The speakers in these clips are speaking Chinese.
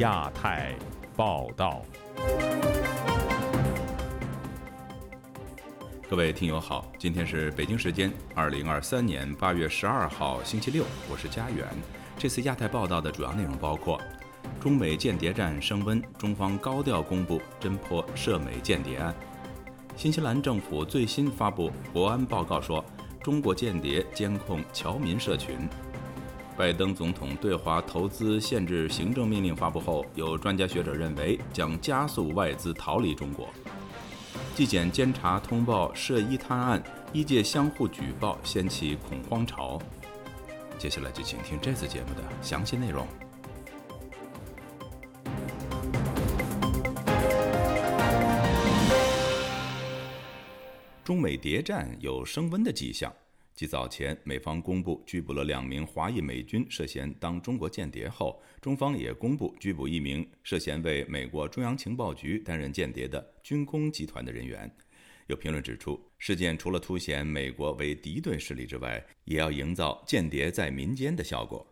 亚太报道。各位听友好，今天是北京时间二零二三年八月十二号星期六，我是佳远。这次亚太报道的主要内容包括：中美间谍战升温，中方高调公布侦破涉美间谍案；新西兰政府最新发布国安报告说，中国间谍监控侨民社群。拜登总统对华投资限制行政命令发布后，有专家学者认为将加速外资逃离中国。纪检监察通报涉医贪案，医界相互举报，掀起恐慌潮。接下来就请听这次节目的详细内容。中美谍战有升温的迹象。继早前美方公布拘捕了两名华裔美军涉嫌当中国间谍后，中方也公布拘捕一名涉嫌为美国中央情报局担任间谍的军工集团的人员。有评论指出，事件除了凸显美国为敌对势力之外，也要营造间谍在民间的效果。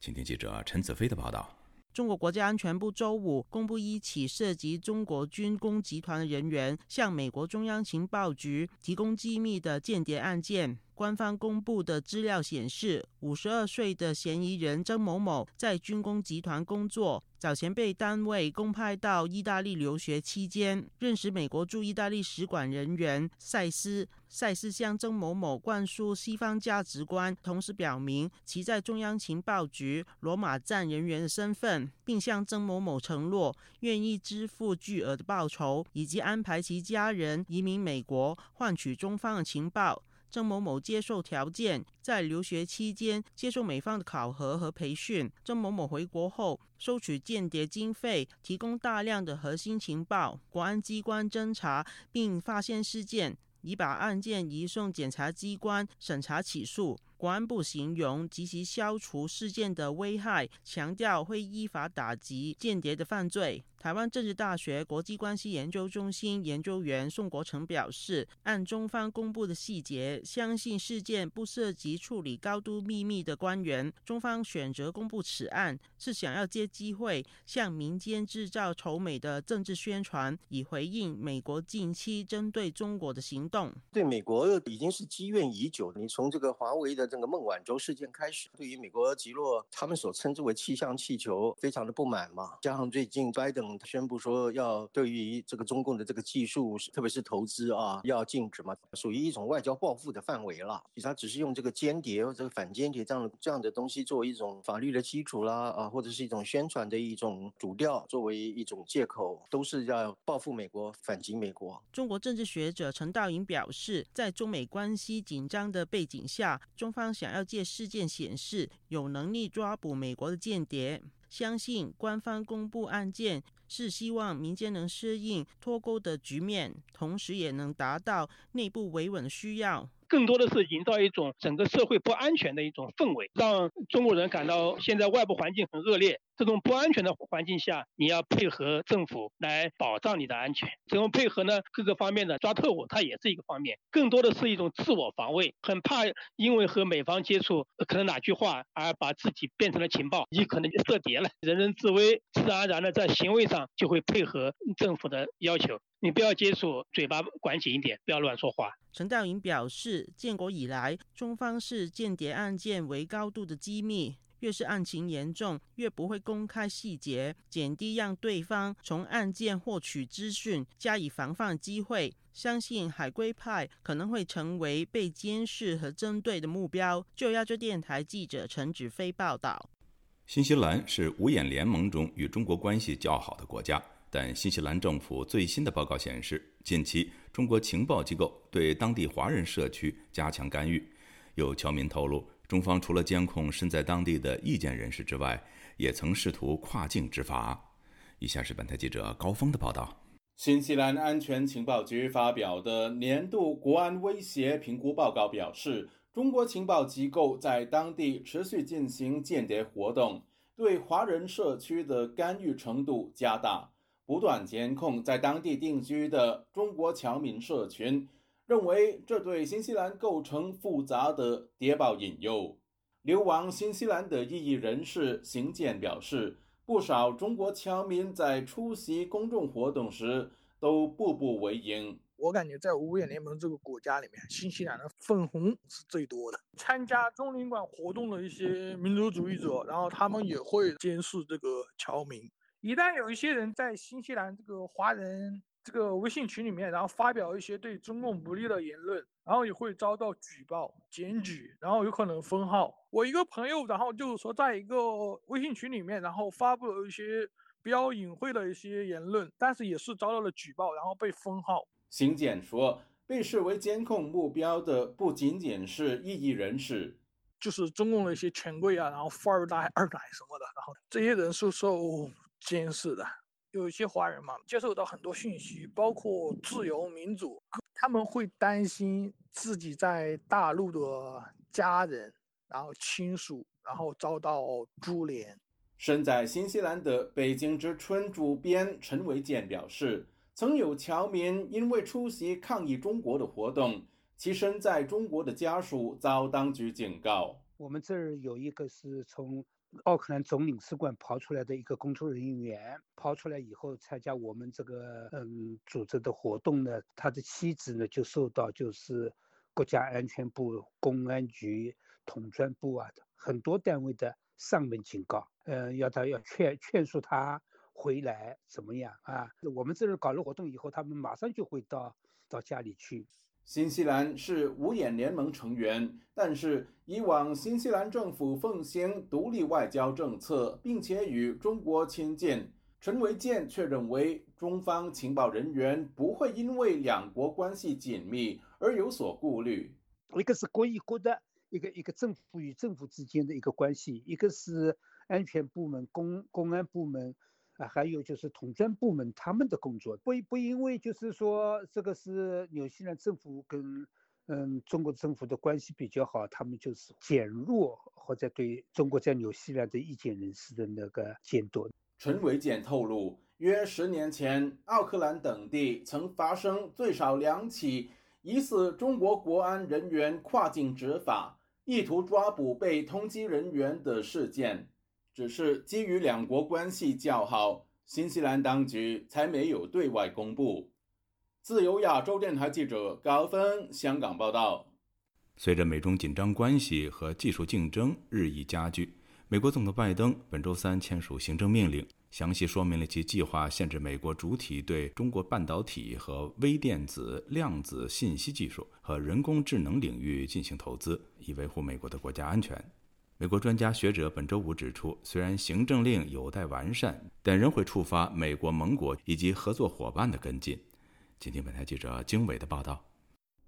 请听记者陈子飞的报道。中国国家安全部周五公布一起涉及中国军工集团的人员向美国中央情报局提供机密的间谍案件。官方公布的资料显示，五十二岁的嫌疑人曾某某在军工集团工作，早前被单位公派到意大利留学期间，认识美国驻意大利使馆人员塞斯。塞斯向曾某某灌输西方价值观，同时表明其在中央情报局罗马站人员的身份，并向曾某某承诺愿意支付巨额的报酬，以及安排其家人移民美国，换取中方的情报。郑某某接受条件，在留学期间接受美方的考核和培训。郑某某回国后，收取间谍经费，提供大量的核心情报。国安机关侦查并发现事件，已把案件移送检察机关审查起诉。国安部形容及其消除事件的危害，强调会依法打击间谍的犯罪。台湾政治大学国际关系研究中心研究员宋国成表示，按中方公布的细节，相信事件不涉及处理高度秘密的官员。中方选择公布此案，是想要借机会向民间制造丑美的政治宣传，以回应美国近期针对中国的行动。对美国已经是积怨已久，你从这个华为的。这个孟晚舟事件开始，对于美国击落他们所称之为气象气球非常的不满嘛。加上最近拜登宣布说要对于这个中共的这个技术，特别是投资啊，要禁止嘛，属于一种外交报复的范围了。其实他只是用这个间谍或者反间谍这样这样的东西作为一种法律的基础啦，啊，或者是一种宣传的一种主调，作为一种借口，都是要报复美国、反击美国。中国政治学者陈道颖表示，在中美关系紧张的背景下，中。方想要借事件显示有能力抓捕美国的间谍，相信官方公布案件是希望民间能适应脱钩的局面，同时也能达到内部维稳的需要。更多的是营造一种整个社会不安全的一种氛围，让中国人感到现在外部环境很恶劣。这种不安全的环境下，你要配合政府来保障你的安全。怎么配合呢，各个方面的抓特务，它也是一个方面。更多的是一种自我防卫，很怕因为和美方接触，可能哪句话而把自己变成了情报，你可能就涉谍了。人人自危，自然而然的在行为上就会配合政府的要求。你不要接触，嘴巴管紧一点，不要乱说话。陈道颖表示，建国以来，中方视间谍案件为高度的机密，越是案情严重，越不会公开细节，减低让对方从案件获取资讯加以防范机会。相信海归派可能会成为被监视和针对的目标。就亚洲电台记者陈子飞报道。新西兰是五眼联盟中与中国关系较好的国家。但新西兰政府最新的报告显示，近期中国情报机构对当地华人社区加强干预。有侨民透露，中方除了监控身在当地的意见人士之外，也曾试图跨境执法。以下是本台记者高峰的报道：新西兰安全情报局发表的年度国安威胁评估报告表示，中国情报机构在当地持续进行间谍活动，对华人社区的干预程度加大。不断监控在当地定居的中国侨民社群，认为这对新西兰构成复杂的谍报引诱。流亡新西兰的异议人士邢健表示，不少中国侨民在出席公众活动时都步步为营。我感觉在五眼联盟这个国家里面，新西兰的粉红是最多的。参加中领馆活动的一些民族主义者，然后他们也会监视这个侨民。一旦有一些人在新西兰这个华人这个微信群里面，然后发表一些对中共不利的言论，然后也会遭到举报、检举，然后有可能封号。我一个朋友，然后就是说在一个微信群里面，然后发布了一些比较隐晦的一些言论，但是也是遭到了举报，然后被封号。邢检说，被视为监控目标的不仅仅是异议人士，就是中共的一些权贵啊，然后富二代、二奶什么的，然后这些人是受监视的。有一些华人嘛，接受到很多讯息，包括自由民主，他们会担心自己在大陆的家人，然后亲属，然后遭到株连。身在新西兰的北京之春主编陈维健表示。曾有侨民因为出席抗议中国的活动，其身在中国的家属遭当局警告。我们这儿有一个是从奥克兰总领事馆跑出来的一个工作人员，跑出来以后参加我们这个嗯组织的活动呢，他的妻子呢就受到就是国家安全部、公安局、统专部啊很多单位的上门警告，嗯，要他要劝劝说他。回来怎么样啊？我们这儿搞了活动以后，他们马上就会到到家里去。新西兰是五眼联盟成员，但是以往新西兰政府奉行独立外交政策，并且与中国亲近。陈维健却认为，中方情报人员不会因为两国关系紧密而有所顾虑。一个是国与国的一个一个政府与政府之间的一个关系，一个是安全部门、公公安部门。啊，还有就是统战部门他们的工作，不不因为就是说这个是纽西兰政府跟嗯中国政府的关系比较好，他们就是减弱或者对中国在纽西兰的意见人士的那个监督。陈伟健透露，约十年前，奥克兰等地曾发生最少两起疑似中国国安人员跨境执法，意图抓捕被通缉人员的事件。只是基于两国关系较好，新西兰当局才没有对外公布。自由亚洲电台记者高峰香港报道。随着美中紧张关系和技术竞争日益加剧，美国总统拜登本周三签署行政命令，详细说明了其计划限制美国主体对中国半导体和微电子、量子信息技术和人工智能领域进行投资，以维护美国的国家安全。美国专家学者本周五指出，虽然行政令有待完善，但仍会触发美国盟国以及合作伙伴的跟进。请听本台记者经纬的报道。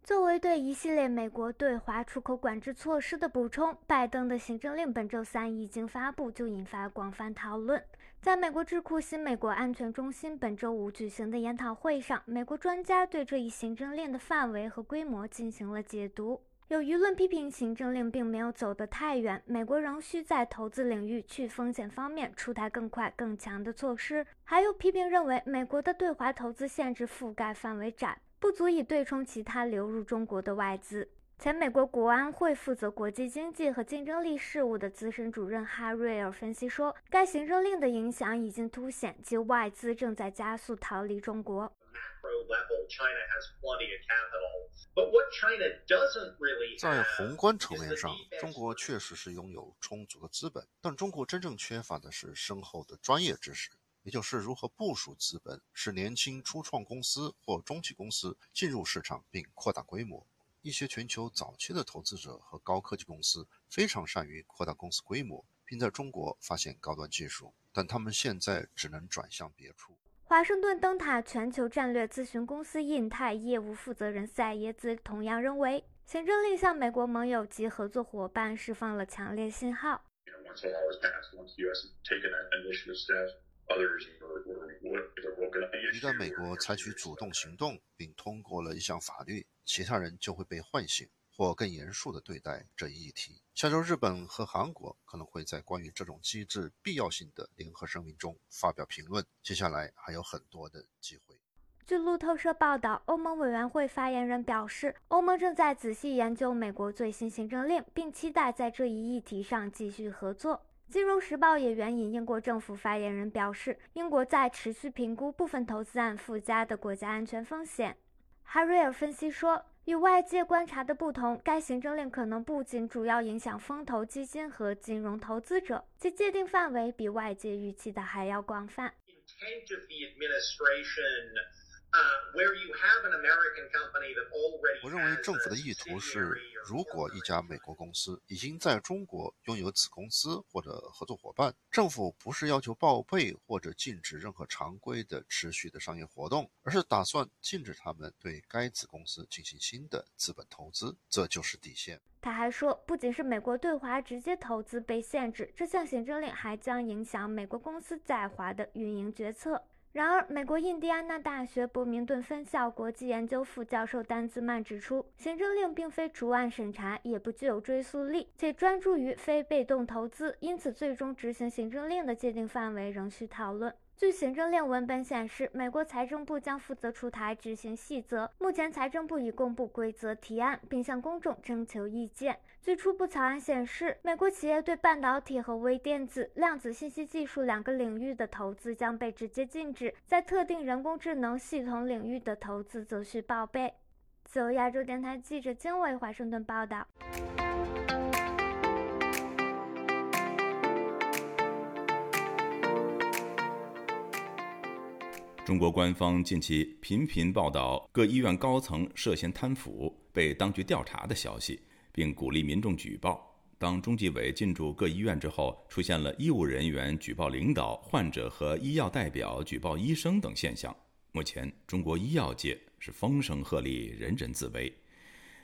作为对一系列美国对华出口管制措施的补充，拜登的行政令本周三一经发布就引发广泛讨论。在美国智库新美国安全中心本周五举行的研讨会上，美国专家对这一行政令的范围和规模进行了解读。有舆论批评行政令并没有走得太远，美国仍需在投资领域去风险方面出台更快更强的措施。还有批评认为，美国的对华投资限制覆盖范围窄，不足以对冲其他流入中国的外资。前美国国安会负责国际经济和竞争力事务的资深主任哈瑞尔分析说，该行政令的影响已经凸显，即外资正在加速逃离中国。在宏观层面上，中国确实是拥有充足的资本，但中国真正缺乏的是深厚的专业知识，也就是如何部署资本，使年轻初创公司或中企公司进入市场并扩大规模。一些全球早期的投资者和高科技公司非常善于扩大公司规模，并在中国发现高端技术，但他们现在只能转向别处。华盛顿灯塔全球战略咨询公司印太业务负责人赛耶兹同样认为，行政令向美国盟友及合作伙伴释放了强烈信号。一旦美国采取主动行动并通过了一项法律，其他人就会被唤醒。或更严肃地对待这一议题。下周，日本和韩国可能会在关于这种机制必要性的联合声明中发表评论。接下来还有很多的机会。据路透社报道，欧盟委员会发言人表示，欧盟正在仔细研究美国最新行政令，并期待在这一议题上继续合作。金融时报也援引英国政府发言人表示，英国在持续评估部分投资案附加的国家安全风险。哈瑞尔分析说，与外界观察的不同，该行政令可能不仅主要影响风投基金和金融投资者，其界定范围比外界预期的还要广泛。我认为政府的意图是，如果一家美国公司已经在中国拥有子公司或者合作伙伴，政府不是要求报备或者禁止任何常规的持续的商业活动，而是打算禁止他们对该子公司进行新的资本投资，这就是底线。他还说，不仅是美国对华直接投资被限制，这项行政令还将影响美国公司在华的运营决策。然而，美国印第安纳大学伯明顿分校国际研究副教授丹兹曼指出，行政令并非逐案审查，也不具有追溯力，且专注于非被动投资，因此最终执行行政令的界定范围仍需讨论。据行政令文本显示，美国财政部将负责出台执行细则。目前，财政部已公布规则提案，并向公众征求意见。据初步草案显示，美国企业对半导体和微电子、量子信息技术两个领域的投资将被直接禁止，在特定人工智能系统领域的投资则需报备。自由亚洲电台记者金伟华盛顿报道。中国官方近期频频报道各医院高层涉嫌贪腐被当局调查的消息，并鼓励民众举报。当中纪委进驻各医院之后，出现了医务人员举报领导、患者和医药代表举报医生等现象。目前，中国医药界是风声鹤唳，人人自危。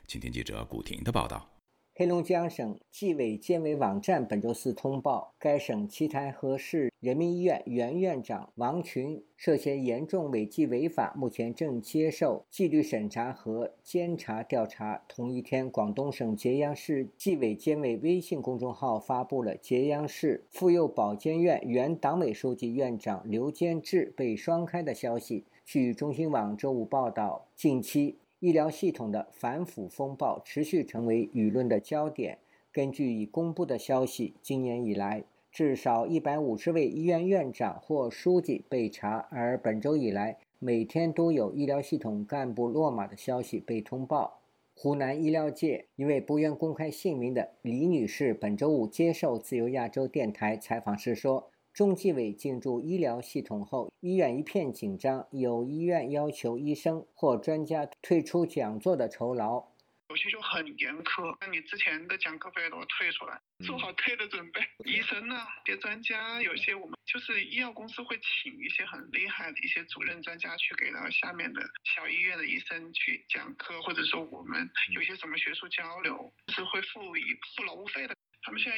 请听记者古婷的报道。黑龙江省纪委监委网站本周四通报，该省七台河市人民医院原院长王群涉嫌严重违纪违法，目前正接受纪律审查和监察调查。同一天，广东省揭阳市纪委监委微信公众号发布了揭阳市妇幼保健院原党委书记、院长刘坚志被双开的消息。据中新网周五报道，近期。医疗系统的反腐风暴持续成为舆论的焦点。根据已公布的消息，今年以来至少一百五十位医院院长或书记被查，而本周以来每天都有医疗系统干部落马的消息被通报。湖南医疗界一位不愿公开姓名的李女士本周五接受自由亚洲电台采访时说。中纪委进驻医疗系统后，医院一片紧张，有医院要求医生或专家退出讲座的酬劳。有些就很严苛，那你之前的讲课费都退出来，做好退的准备。医生呢，一些专家，有些我们就是医药公司会请一些很厉害的一些主任专家去给到下面的小医院的医生去讲课，或者说我们有些什么学术交流是会付以付劳务费的。他们现在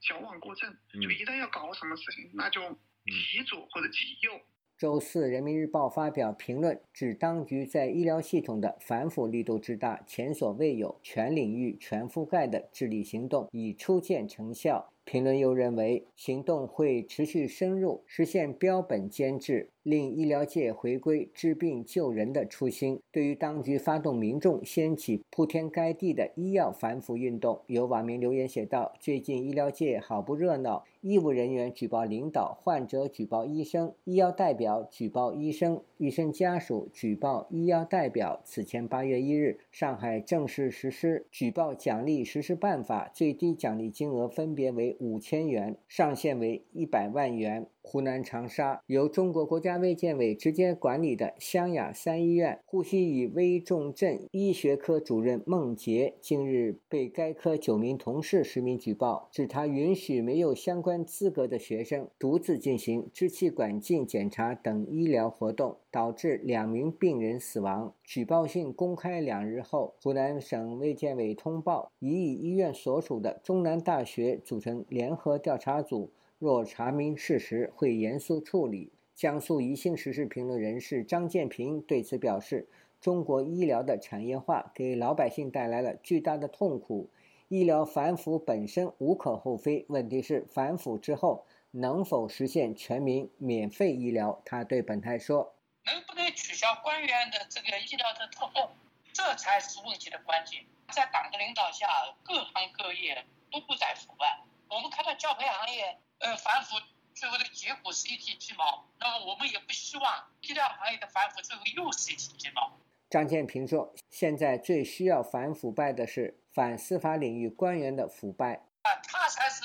矫枉过正，就一旦要搞什么事情，那就极左或者极右。周四，《人民日报》发表评论，指当局在医疗系统的反腐力度之大，前所未有、全领域全覆盖的治理行动已初见成效。评论又认为，行动会持续深入，实现标本兼治。令医疗界回归治病救人的初心。对于当局发动民众掀起铺天盖地的医药反腐运动，有网民留言写道：“最近医疗界好不热闹，医务人员举报领导，患者举报医生，医药代表举报医生，医生家属举报医药代表。”此前八月一日，上海正式实施举报奖励实施办法，最低奖励金额分别为五千元，上限为一百万元。湖南长沙由中国国家卫健委直接管理的湘雅三医院呼吸与危重症医学科主任孟杰近日被该科九名同事实名举报，指他允许没有相关资格的学生独自进行支气管镜检查等医疗活动，导致两名病人死亡。举报信公开两日后，湖南省卫健委通报，已与医院所属的中南大学组成联合调查组。若查明事实，会严肃处理。江苏宜兴时事评论人士张建平对此表示：“中国医疗的产业化给老百姓带来了巨大的痛苦，医疗反腐本身无可厚非，问题是反腐之后能否实现全民免费医疗？”他对本台说：“能不能取消官员的这个医疗的特供，这才是问题的关键。在党的领导下，各行各业都不在腐败。我们看到教培行业。”呃反腐最后的结果是一地鸡毛。那么我们也不希望医疗行业的反腐最后又是一地鸡毛。张建平说：“现在最需要反腐败的是反司法领域官员的腐败啊，他才是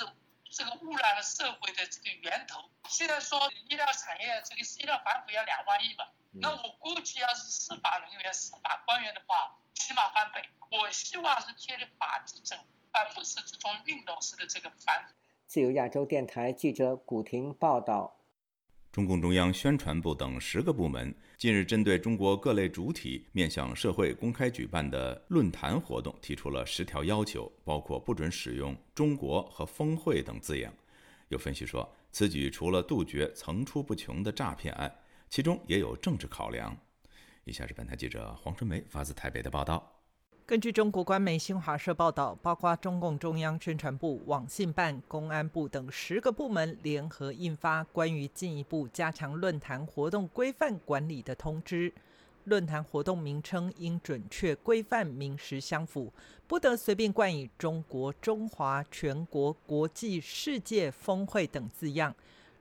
这个污染了社会的这个源头。现在说医疗产业这个医疗反腐要两万亿嘛，那我估计要是司法人员、司法官员的话，起码翻倍。我希望是建立法治政府，而不是这种运动式的这个反腐。”自由亚洲电台记者古婷报道。中共中央宣传部等十个部门近日针对中国各类主体面向社会公开举办的论坛活动提出了十条要求，包括不准使用“中国”和“峰会”等字样。有分析说，此举除了杜绝层出不穷的诈骗案，其中也有政治考量。以下是本台记者黄春梅发自台北的报道。根据中国官媒新华社报道，包括中共中央宣传部、网信办、公安部等十个部门联合印发关于进一步加强论坛活动规范管理的通知。论坛活动名称应准确、规范、名实相符，不得随便冠以“中国”“中华”“全国”“国际”“世界”“峰会”等字样。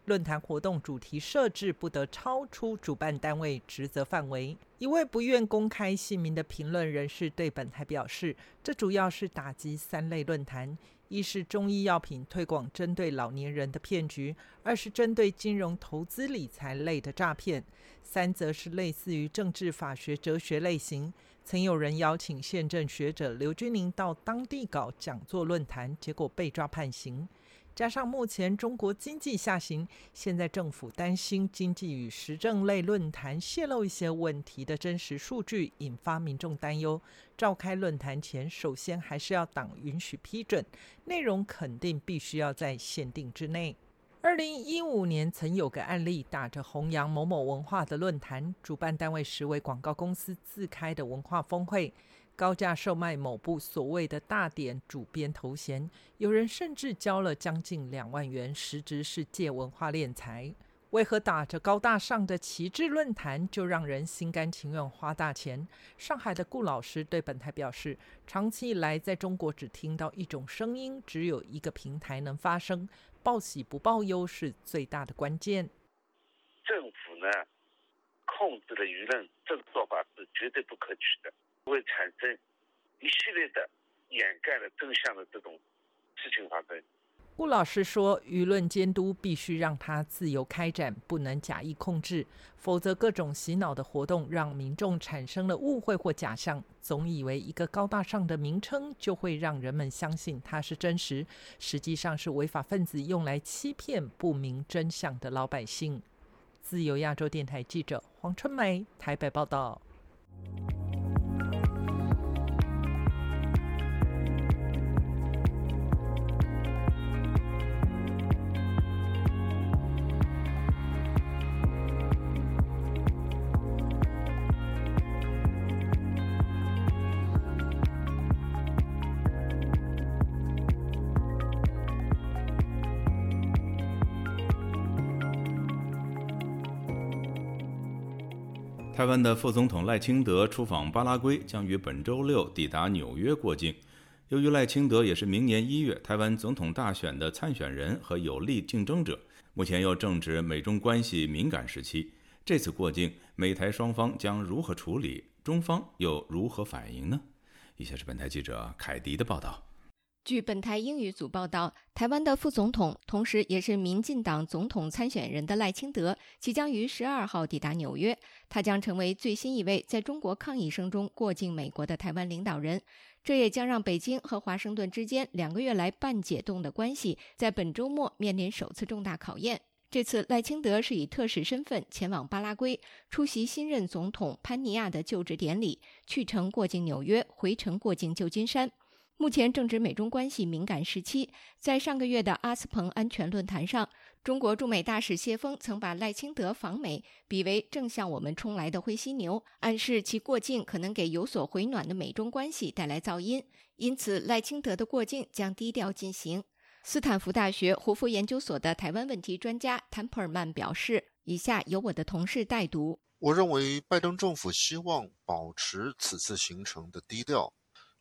论坛活动主题设置不得超出主办单位职责范围。一位不愿公开姓名的评论人士对本台表示，这主要是打击三类论坛：一是中医药品推广针对老年人的骗局；二是针对金融投资理财类的诈骗；三则是类似于政治法学哲学类型。曾有人邀请宪政学者刘君宁到当地搞讲座论坛，结果被抓判刑。加上目前中国经济下行，现在政府担心经济与时政类论坛泄露一些问题的真实数据，引发民众担忧。召开论坛前，首先还是要党允许批准，内容肯定必须要在限定之内。二零一五年曾有个案例，打着弘扬某某文化的论坛，主办单位实为广告公司自开的文化峰会。高价售卖某部所谓的大典主编头衔，有人甚至交了将近两万元，实质是借文化敛财。为何打着高大上的旗帜论坛，就让人心甘情愿花大钱？上海的顾老师对本台表示，长期以来在中国只听到一种声音，只有一个平台能发声，报喜不报忧是最大的关键。政府呢，控制了舆论，这个做法是绝对不可取的。会产生一系列的掩盖了真相的这种事情发生。顾老师说，舆论监督必须让它自由开展，不能假意控制，否则各种洗脑的活动让民众产生了误会或假象，总以为一个高大上的名称就会让人们相信它是真实，实际上是违法分子用来欺骗不明真相的老百姓。自由亚洲电台记者黄春梅台北报道。台湾的副总统赖清德出访巴拉圭，将于本周六抵达纽约过境。由于赖清德也是明年一月台湾总统大选的参选人和有力竞争者，目前又正值美中关系敏感时期，这次过境，美台双方将如何处理？中方又如何反应呢？以下是本台记者凯迪的报道。据本台英语组报道，台湾的副总统，同时也是民进党总统参选人的赖清德，即将于十二号抵达纽约。他将成为最新一位在中国抗议声中过境美国的台湾领导人。这也将让北京和华盛顿之间两个月来半解冻的关系，在本周末面临首次重大考验。这次赖清德是以特使身份前往巴拉圭，出席新任总统潘尼亚的就职典礼，去程过境纽约，回程过境旧金山。目前正值美中关系敏感时期，在上个月的阿斯彭安全论坛上，中国驻美大使谢锋曾把赖清德访美比为正向我们冲来的灰犀牛，暗示其过境可能给有所回暖的美中关系带来噪音。因此，赖清德的过境将低调进行。斯坦福大学胡佛研究所的台湾问题专家谭普尔曼表示：“以下由我的同事代读。我认为拜登政府希望保持此次行程的低调。”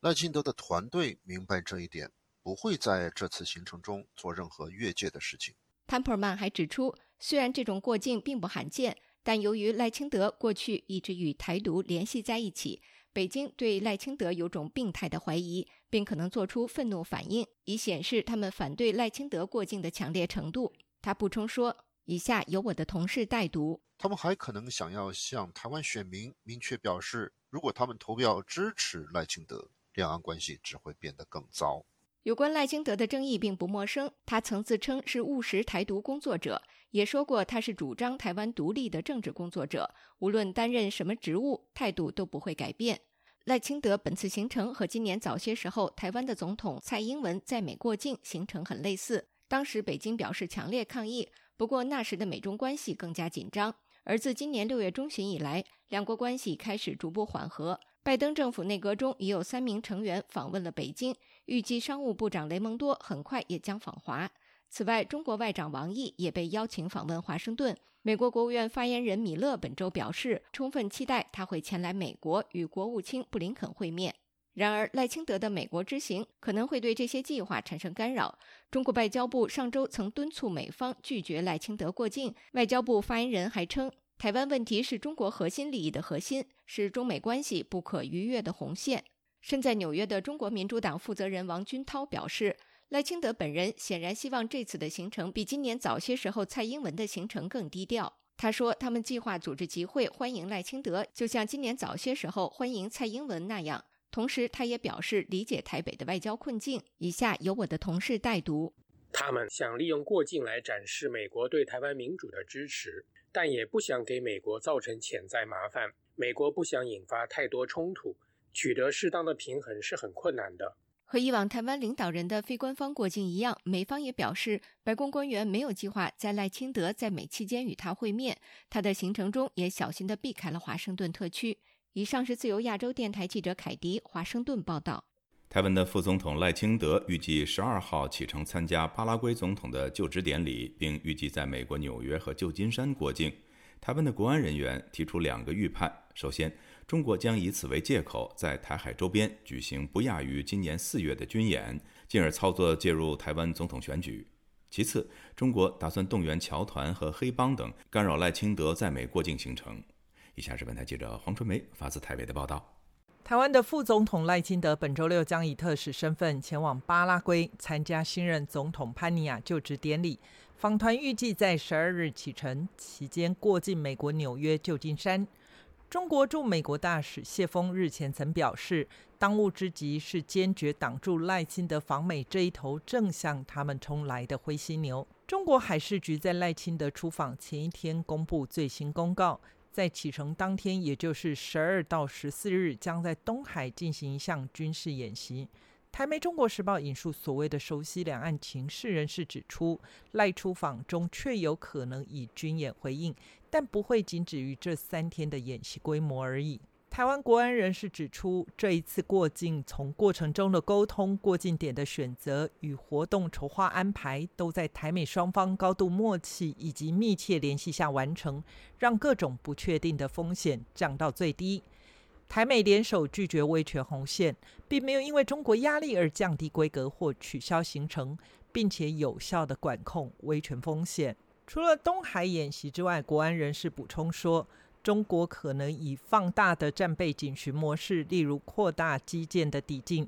赖清德的团队明白这一点，不会在这次行程中做任何越界的事情。坦普尔曼还指出，虽然这种过境并不罕见，但由于赖清德过去一直与台独联系在一起，北京对赖清德有种病态的怀疑，并可能做出愤怒反应，以显示他们反对赖清德过境的强烈程度。他补充说：“以下由我的同事代读。”他们还可能想要向台湾选民明确表示，如果他们投票支持赖清德，两岸关系只会变得更糟。有关赖清德的争议并不陌生，他曾自称是务实台独工作者，也说过他是主张台湾独立的政治工作者，无论担任什么职务，态度都不会改变。赖清德本次行程和今年早些时候台湾的总统蔡英文在美过境行程很类似，当时北京表示强烈抗议，不过那时的美中关系更加紧张，而自今年六月中旬以来，两国关系开始逐步缓和。拜登政府内阁中已有三名成员访问了北京，预计商务部长雷蒙多很快也将访华。此外，中国外长王毅也被邀请访问华盛顿。美国国务院发言人米勒本周表示，充分期待他会前来美国与国务卿布林肯会面。然而，赖清德的美国之行可能会对这些计划产生干扰。中国外交部上周曾敦促美方拒绝赖清德过境。外交部发言人还称。台湾问题是中国核心利益的核心，是中美关系不可逾越的红线。身在纽约的中国民主党负责人王军涛表示，赖清德本人显然希望这次的行程比今年早些时候蔡英文的行程更低调。他说，他们计划组织集会欢迎赖清德，就像今年早些时候欢迎蔡英文那样。同时，他也表示理解台北的外交困境。以下由我的同事代读：他们想利用过境来展示美国对台湾民主的支持。但也不想给美国造成潜在麻烦。美国不想引发太多冲突，取得适当的平衡是很困难的。和以往台湾领导人的非官方过境一样，美方也表示，白宫官员没有计划在赖清德在美期间与他会面。他的行程中也小心地避开了华盛顿特区。以上是自由亚洲电台记者凯迪华盛顿报道。台湾的副总统赖清德预计十二号启程参加巴拉圭总统的就职典礼，并预计在美国纽约和旧金山过境。台湾的国安人员提出两个预判：首先，中国将以此为借口，在台海周边举行不亚于今年四月的军演，进而操作介入台湾总统选举；其次，中国打算动员侨团和黑帮等，干扰赖清德在美过境行程。以下是本台记者黄春梅发自台北的报道。台湾的副总统赖清德本周六将以特使身份前往巴拉圭参加新任总统潘尼亚就职典礼。访团预计在十二日启程，期间过境美国纽约、旧金山。中国驻美国大使谢峰日前曾表示，当务之急是坚决挡住赖清德访美这一头正向他们冲来的灰犀牛。中国海事局在赖清德出访前一天公布最新公告。在启程当天，也就是十二到十四日，将在东海进行一项军事演习。台媒《中国时报》引述所谓的熟悉两岸情势人士指出，赖出访中确有可能以军演回应，但不会仅止于这三天的演习规模而已。台湾国安人士指出，这一次过境从过程中的沟通、过境点的选择与活动筹划安排，都在台美双方高度默契以及密切联系下完成，让各种不确定的风险降到最低。台美联手拒绝威权红线，并没有因为中国压力而降低规格或取消行程，并且有效的管控威权风险。除了东海演习之外，国安人士补充说。中国可能以放大的战备警巡模式，例如扩大基建的抵近。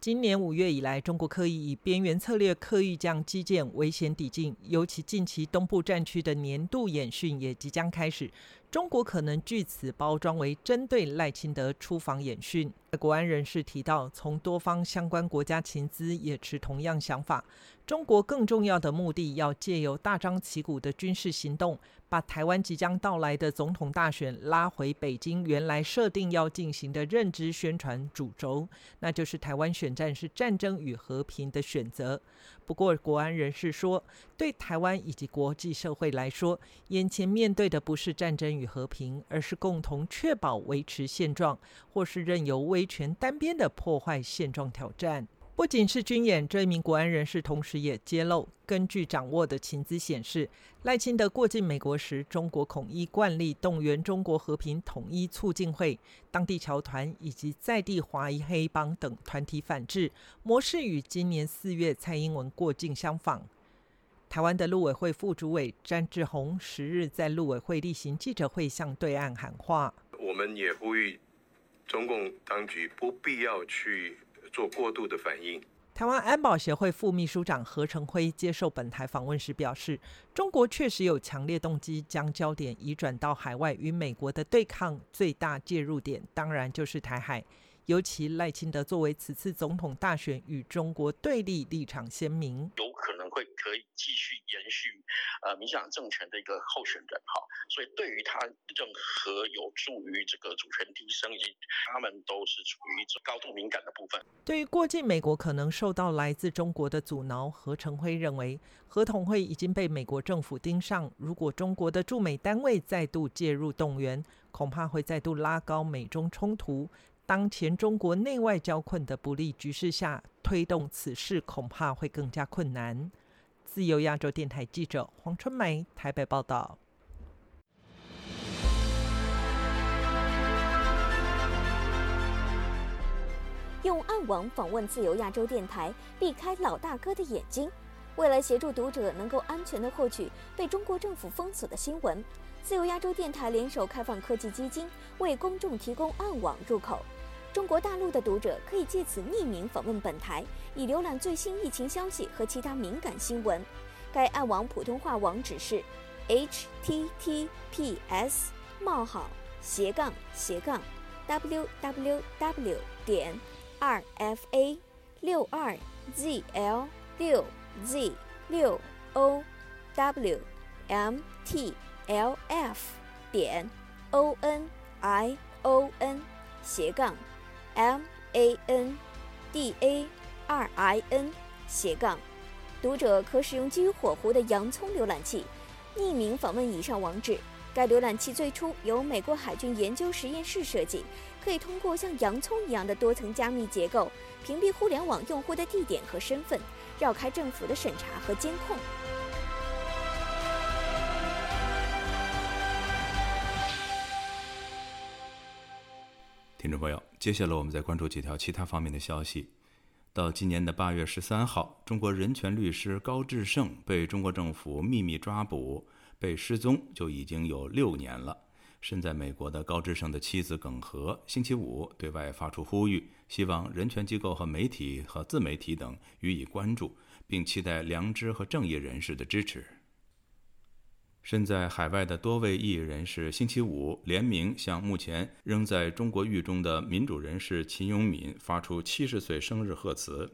今年五月以来，中国刻意以边缘策略，刻意将基建危险抵近。尤其近期东部战区的年度演训也即将开始，中国可能据此包装为针对赖清德出访演训。国安人士提到，从多方相关国家情资也持同样想法。中国更重要的目的，要借由大张旗鼓的军事行动。把台湾即将到来的总统大选拉回北京原来设定要进行的认知宣传主轴，那就是台湾选战是战争与和平的选择。不过，国安人士说，对台湾以及国际社会来说，眼前面对的不是战争与和平，而是共同确保维持现状，或是任由威权单边的破坏现状挑战。不仅是军演，这一名国安人士同时也揭露，根据掌握的情资显示，赖清德过境美国时，中国统一惯例动员中国和平统一促进会、当地侨团以及在地华裔黑帮等团体反制模式，与今年四月蔡英文过境相仿。台湾的陆委会副主委詹志宏十日在陆委会例行记者会向对岸喊话：“我们也呼吁中共当局不必要去做过度的反应。”台湾安保协会副秘书长何成辉接受本台访问时表示：“中国确实有强烈动机将焦点移转到海外与美国的对抗，最大介入点当然就是台海。尤其赖清德作为此次总统大选与中国对立，立场鲜明。”会可以继续延续呃民进党政权的一个候选人哈，所以对于他任何有助于这个主权提升，以及他们都是处于一种高度敏感的部分。对于过境美国可能受到来自中国的阻挠，何成辉认为，合同会已经被美国政府盯上，如果中国的驻美单位再度介入动员，恐怕会再度拉高美中冲突。当前中国内外交困的不利局势下，推动此事恐怕会更加困难。自由亚洲电台记者黄春梅台北报道。用暗网访问自由亚洲电台，避开老大哥的眼睛。为了协助读者能够安全的获取被中国政府封锁的新闻，自由亚洲电台联手开放科技基金，为公众提供暗网入口。中国大陆的读者可以借此匿名访问本台，以浏览最新疫情消息和其他敏感新闻。该暗网普通话网址是 h t t p s 冒号斜杠斜杠 w w w 点 r f a 六二 z l 六 z 六 o w m t l f 点 o n i o n 斜杠 M A N D A R I N 斜杠，读者可使用基于火狐的洋葱浏览器，匿名访问以上网址。该浏览器最初由美国海军研究实验室设计，可以通过像洋葱一样的多层加密结构，屏蔽互联网用户的地点和身份，绕开政府的审查和监控。听众朋友，接下来我们再关注几条其他方面的消息。到今年的八月十三号，中国人权律师高志胜被中国政府秘密抓捕，被失踪就已经有六年了。身在美国的高志胜的妻子耿和星期五对外发出呼吁，希望人权机构和媒体和自媒体等予以关注，并期待良知和正义人士的支持。身在海外的多位异议人士星期五联名向目前仍在中国狱中的民主人士秦永敏发出七十岁生日贺词。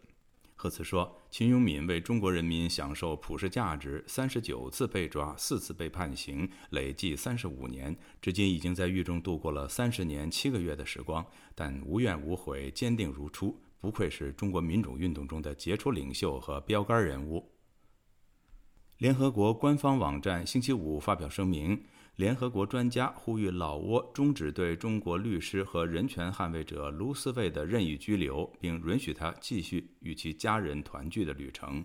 贺词说：“秦永敏为中国人民享受普世价值，三十九次被抓，四次被判刑，累计三十五年，至今已经在狱中度过了三十年七个月的时光，但无怨无悔，坚定如初，不愧是中国民主运动中的杰出领袖和标杆人物。”联合国官方网站星期五发表声明，联合国专家呼吁老挝终止对中国律师和人权捍卫者卢思卫的任意拘留，并允许他继续与其家人团聚的旅程。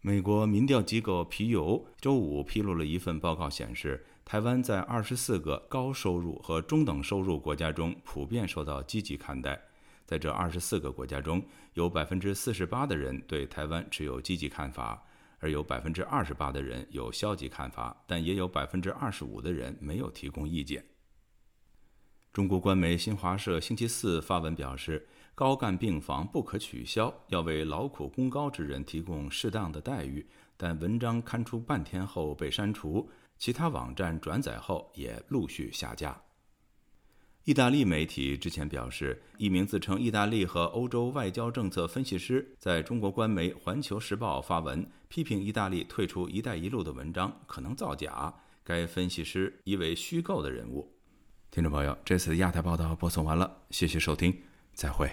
美国民调机构皮尤周五披露了一份报告，显示台湾在二十四个高收入和中等收入国家中普遍受到积极看待。在这二十四个国家中，有百分之四十八的人对台湾持有积极看法。而有百分之二十八的人有消极看法，但也有百分之二十五的人没有提供意见。中国官媒新华社星期四发文表示，高干病房不可取消，要为劳苦功高之人提供适当的待遇。但文章刊出半天后被删除，其他网站转载后也陆续下架。意大利媒体之前表示，一名自称意大利和欧洲外交政策分析师在中国官媒《环球时报》发文，批评意大利退出“一带一路”的文章可能造假。该分析师疑为虚构的人物。听众朋友，这次的亚太报道播送完了，谢谢收听，再会。